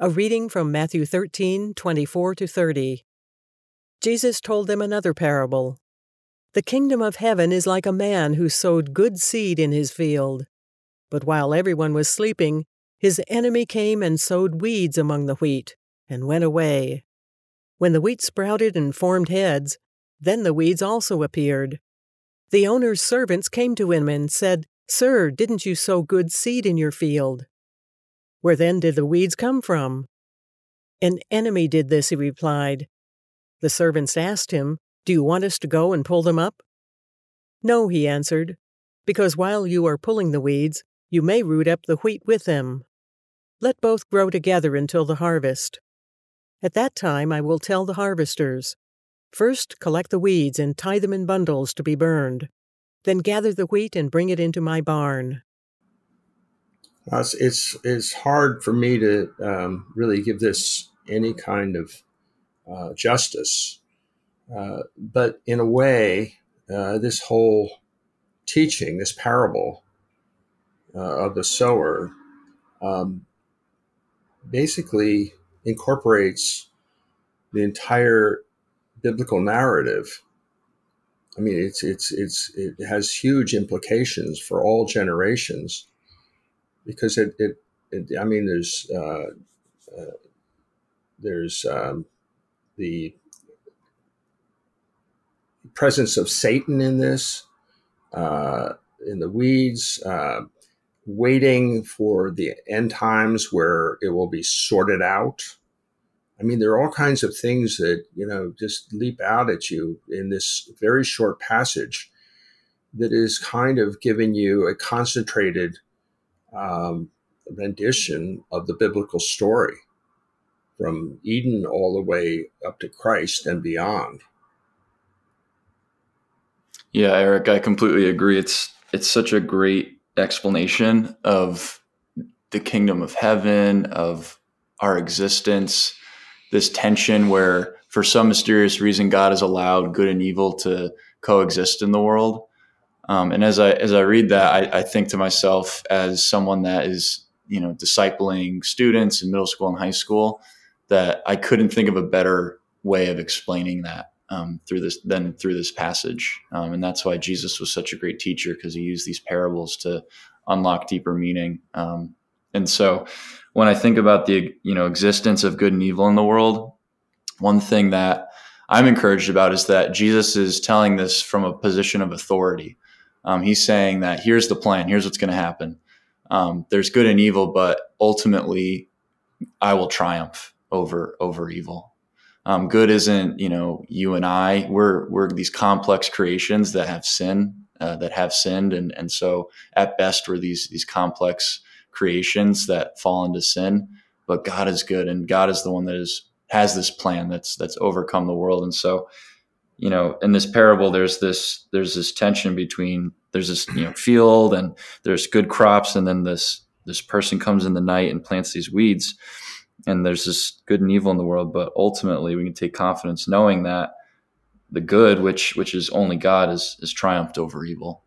A reading from Matthew 13, 24 to 30. Jesus told them another parable. The kingdom of heaven is like a man who sowed good seed in his field. But while everyone was sleeping, his enemy came and sowed weeds among the wheat, and went away. When the wheat sprouted and formed heads, then the weeds also appeared. The owner's servants came to him and said, Sir, didn't you sow good seed in your field? Where then did the weeds come from? An enemy did this, he replied. The servants asked him, Do you want us to go and pull them up? No, he answered, because while you are pulling the weeds, you may root up the wheat with them. Let both grow together until the harvest. At that time I will tell the harvesters First collect the weeds and tie them in bundles to be burned. Then gather the wheat and bring it into my barn. Uh, it's, it's, it's hard for me to um, really give this any kind of uh, justice. Uh, but in a way, uh, this whole teaching, this parable uh, of the sower, um, basically incorporates the entire biblical narrative. I mean, it's it's it's it has huge implications for all generations because it, it, it I mean, there's uh, uh, there's um, the presence of Satan in this, uh, in the weeds, uh, waiting for the end times where it will be sorted out. I mean, there are all kinds of things that, you know, just leap out at you in this very short passage that is kind of giving you a concentrated um, rendition of the biblical story from Eden all the way up to Christ and beyond. Yeah, Eric, I completely agree. It's it's such a great explanation of the kingdom of heaven, of our existence, this tension where for some mysterious reason God has allowed good and evil to coexist in the world. Um, and as I as I read that, I, I, think to myself as someone that is you know discipling students in middle school and high school that I couldn't think of a better way of explaining that um, through this than through this passage, um, and that's why Jesus was such a great teacher because he used these parables to unlock deeper meaning. Um, and so, when I think about the you know existence of good and evil in the world, one thing that I'm encouraged about is that Jesus is telling this from a position of authority. Um, he's saying that here's the plan, here's what's going to happen. Um, there's good and evil, but ultimately, I will triumph over over evil. Um, good isn't you know you and I. We're we're these complex creations that have sin, uh, that have sinned, and and so at best we're these these complex creations that fall into sin. But God is good, and God is the one that is has this plan that's that's overcome the world. And so, you know, in this parable, there's this there's this tension between there's this you know field and there's good crops, and then this this person comes in the night and plants these weeds and there's this good and evil in the world but ultimately we can take confidence knowing that the good which which is only god is is triumphed over evil